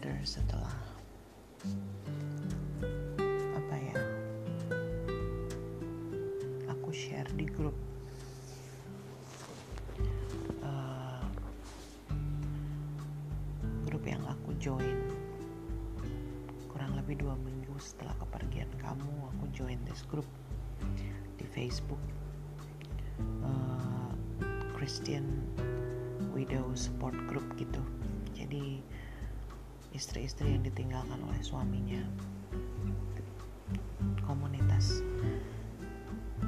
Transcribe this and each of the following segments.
better setelah apa ya aku share di grup. Uh, grup yang aku join kurang lebih dua minggu setelah kepergian kamu aku join this group di Facebook. Uh, Christian Widow Support Group gitu. Jadi istri-istri yang ditinggalkan oleh suaminya. Komunitas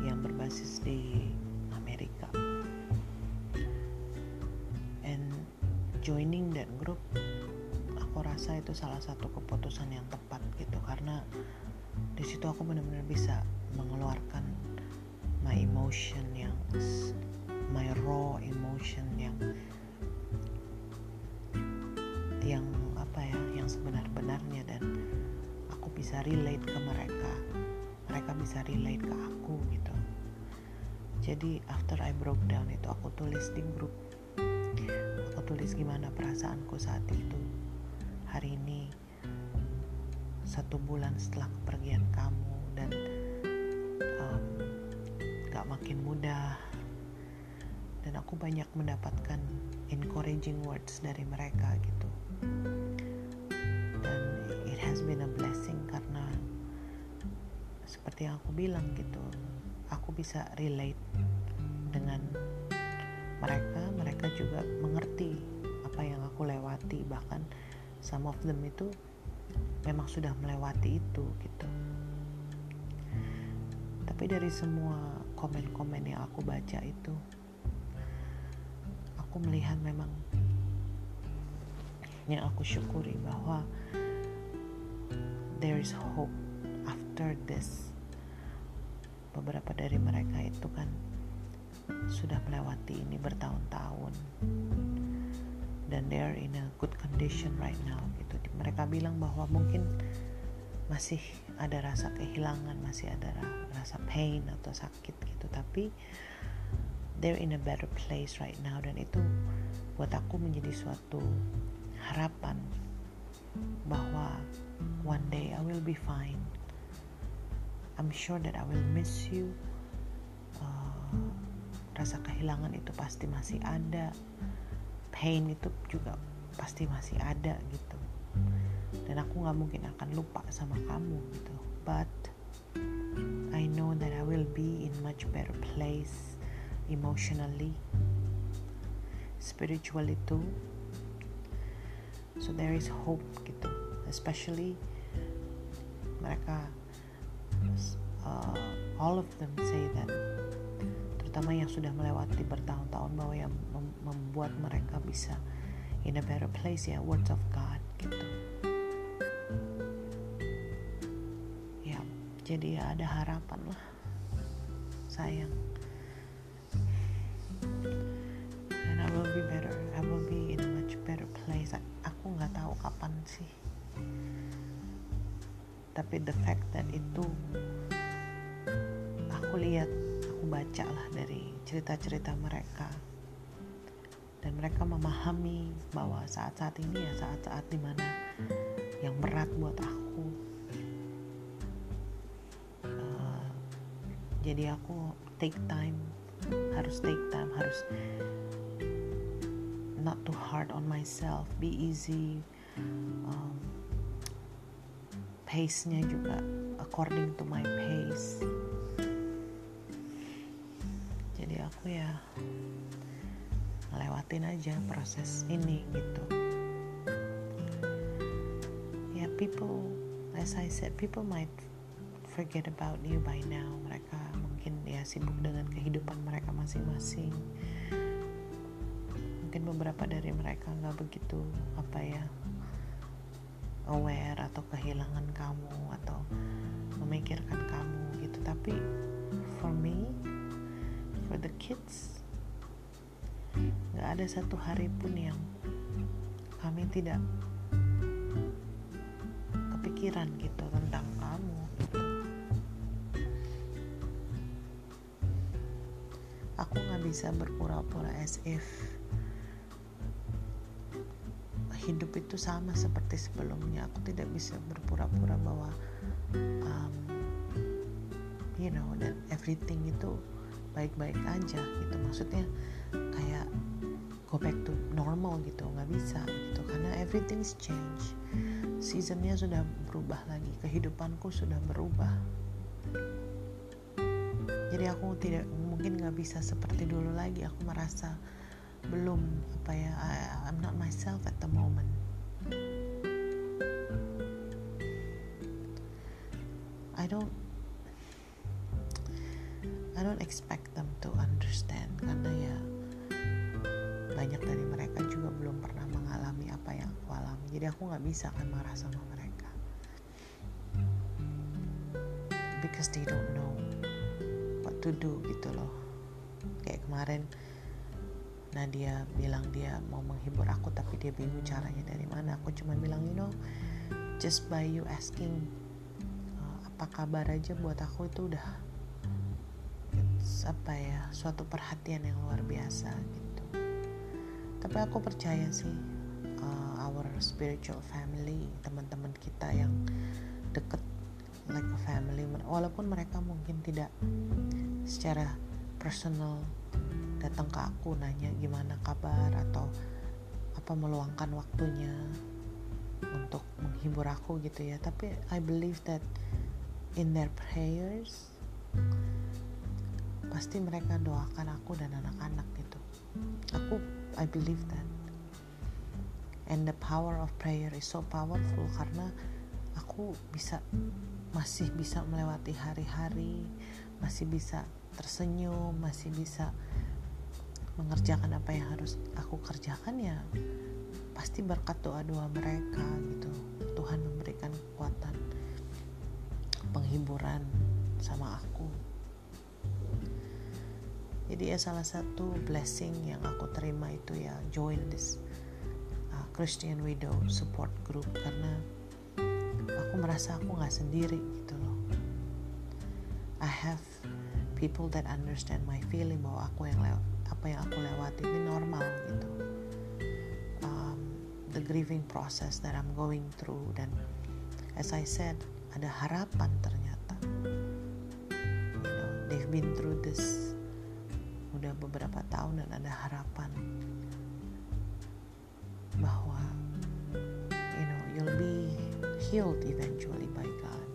yang berbasis di Amerika. And joining that group aku rasa itu salah satu keputusan yang tepat gitu. Karena di situ aku benar-benar bisa mengeluarkan my emotion yang my raw emotion yang sebenar-benarnya dan aku bisa relate ke mereka. Mereka bisa relate ke aku gitu. Jadi after I broke down itu aku tulis di grup. Aku tulis gimana perasaanku saat itu. Hari ini satu bulan setelah kepergian kamu dan um, gak makin mudah. Dan aku banyak mendapatkan encouraging words dari mereka gitu seperti yang aku bilang gitu aku bisa relate dengan mereka mereka juga mengerti apa yang aku lewati bahkan some of them itu memang sudah melewati itu gitu. Tapi dari semua komen-komen yang aku baca itu aku melihat memang yang aku syukuri bahwa there is hope after this beberapa dari mereka itu kan sudah melewati ini bertahun-tahun. Dan they are in a good condition right now gitu. Mereka bilang bahwa mungkin masih ada rasa kehilangan masih ada rasa pain atau sakit gitu. Tapi they're in a better place right now. Dan itu buat aku menjadi suatu harapan bahwa one day I will be fine I'm sure that I will miss you. Uh, rasa kehilangan itu pasti masih ada. Pain itu juga pasti masih ada gitu. Dan aku nggak mungkin akan lupa sama kamu gitu. But I know that I will be in much better place emotionally spiritually too so there is hope gitu. Especially mereka uh, all of them say that. Terutama yang sudah melewati bertahun-tahun bahwa yang mem membuat mereka bisa in a better place ya words of God gitu. Ya jadi ya ada harapan lah. Sayang. And I will be better I will be in a much better place. Aku nggak tahu kapan sih. Tapi the fact that itu lihat aku baca lah dari cerita-cerita mereka. Dan mereka memahami bahwa saat-saat ini ya saat-saat di mana yang berat buat aku. Uh, jadi aku take time harus take time harus not too hard on myself be easy um, pace-nya juga according to my pace ya ngelewatin aja proses ini gitu. Ya people as I said people might forget about you by now. Mereka mungkin ya sibuk dengan kehidupan mereka masing-masing. Mungkin beberapa dari mereka nggak begitu apa ya aware atau kehilangan kamu atau memikirkan kamu gitu. Tapi for me for the kids. Gak ada satu hari pun yang kami tidak kepikiran gitu tentang kamu gitu. aku gak bisa berpura-pura as if hidup itu sama seperti sebelumnya. Aku tidak bisa berpura-pura bahwa um, you know that everything itu baik-baik aja gitu. Maksudnya kayak go back to normal gitu nggak bisa gitu. Karena everything is change. Seasonnya sudah berubah lagi kehidupanku sudah berubah. Jadi aku tidak mungkin nggak bisa seperti dulu lagi. Aku merasa belum apa ya I, I'm not myself at the moment. I don't I don't expect them to understand karena ya banyak dari mereka juga belum pernah mengalami apa yang aku alami. Jadi aku nggak bisa kan marah sama mereka. Because they don't know what to do gitu loh. Kayak kemarin Nadia bilang dia mau menghibur aku tapi dia bingung caranya dari mana. Aku cuma bilang you know just by you asking uh, apa kabar aja buat aku itu udah apa ya suatu perhatian yang luar biasa gitu. Tapi aku percaya sih uh, our spiritual family teman-teman kita yang deket like a family walaupun mereka mungkin tidak secara personal datang ke aku nanya gimana kabar atau apa meluangkan waktunya untuk menghibur aku gitu ya. Tapi I believe that in their prayers pasti mereka doakan aku dan anak-anak gitu. Aku I believe that. And the power of prayer is so powerful karena aku bisa masih bisa melewati hari-hari masih bisa tersenyum masih bisa mengerjakan apa yang harus aku kerjakan ya pasti berkat doa-doa mereka gitu. Tuhan memberikan kekuatan penghiburan sama aku jadi ya salah satu blessing yang aku terima itu ya join this uh, Christian Widow support group. Karena aku merasa aku nggak sendiri gitu loh. I have people that understand my feeling bahwa aku yang lewat apa yang aku lewati ini normal gitu. Um, the grieving process that I'm going through dan as I said ada harapan ternyata. You know they've been through beberapa tahun dan ada harapan bahwa you know you'll be healed eventually by God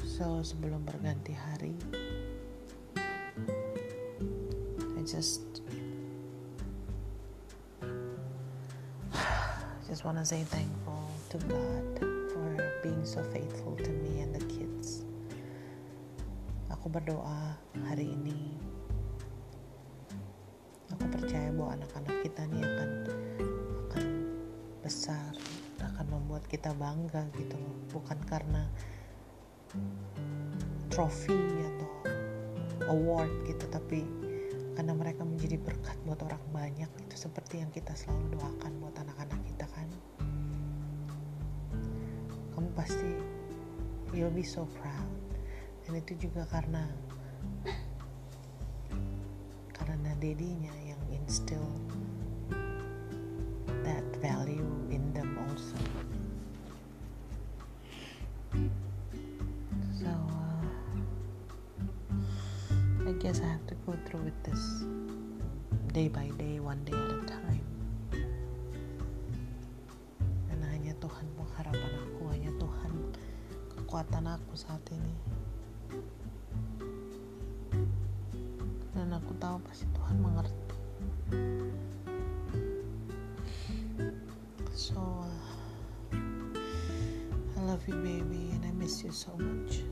so sebelum berganti hari just just want to say thankful to God for being so faithful to me and the kids. Berdoa hari ini. Aku percaya bahwa anak-anak kita nih akan akan besar, akan membuat kita bangga gitu loh, bukan karena trofi atau award gitu, tapi karena mereka menjadi berkat buat orang banyak itu seperti yang kita selalu doakan buat anak-anak kita kan. Kamu pasti you'll be so proud dan itu juga karena karena dedinya yang instill that value in them also so uh, I guess I have to go through with this day by day, one day at a time. Dan hanya Tuhan pengharapan aku, hanya Tuhan kekuatan aku saat ini. Pasti Tuhan mengerti. So, I love you baby and I miss you so much.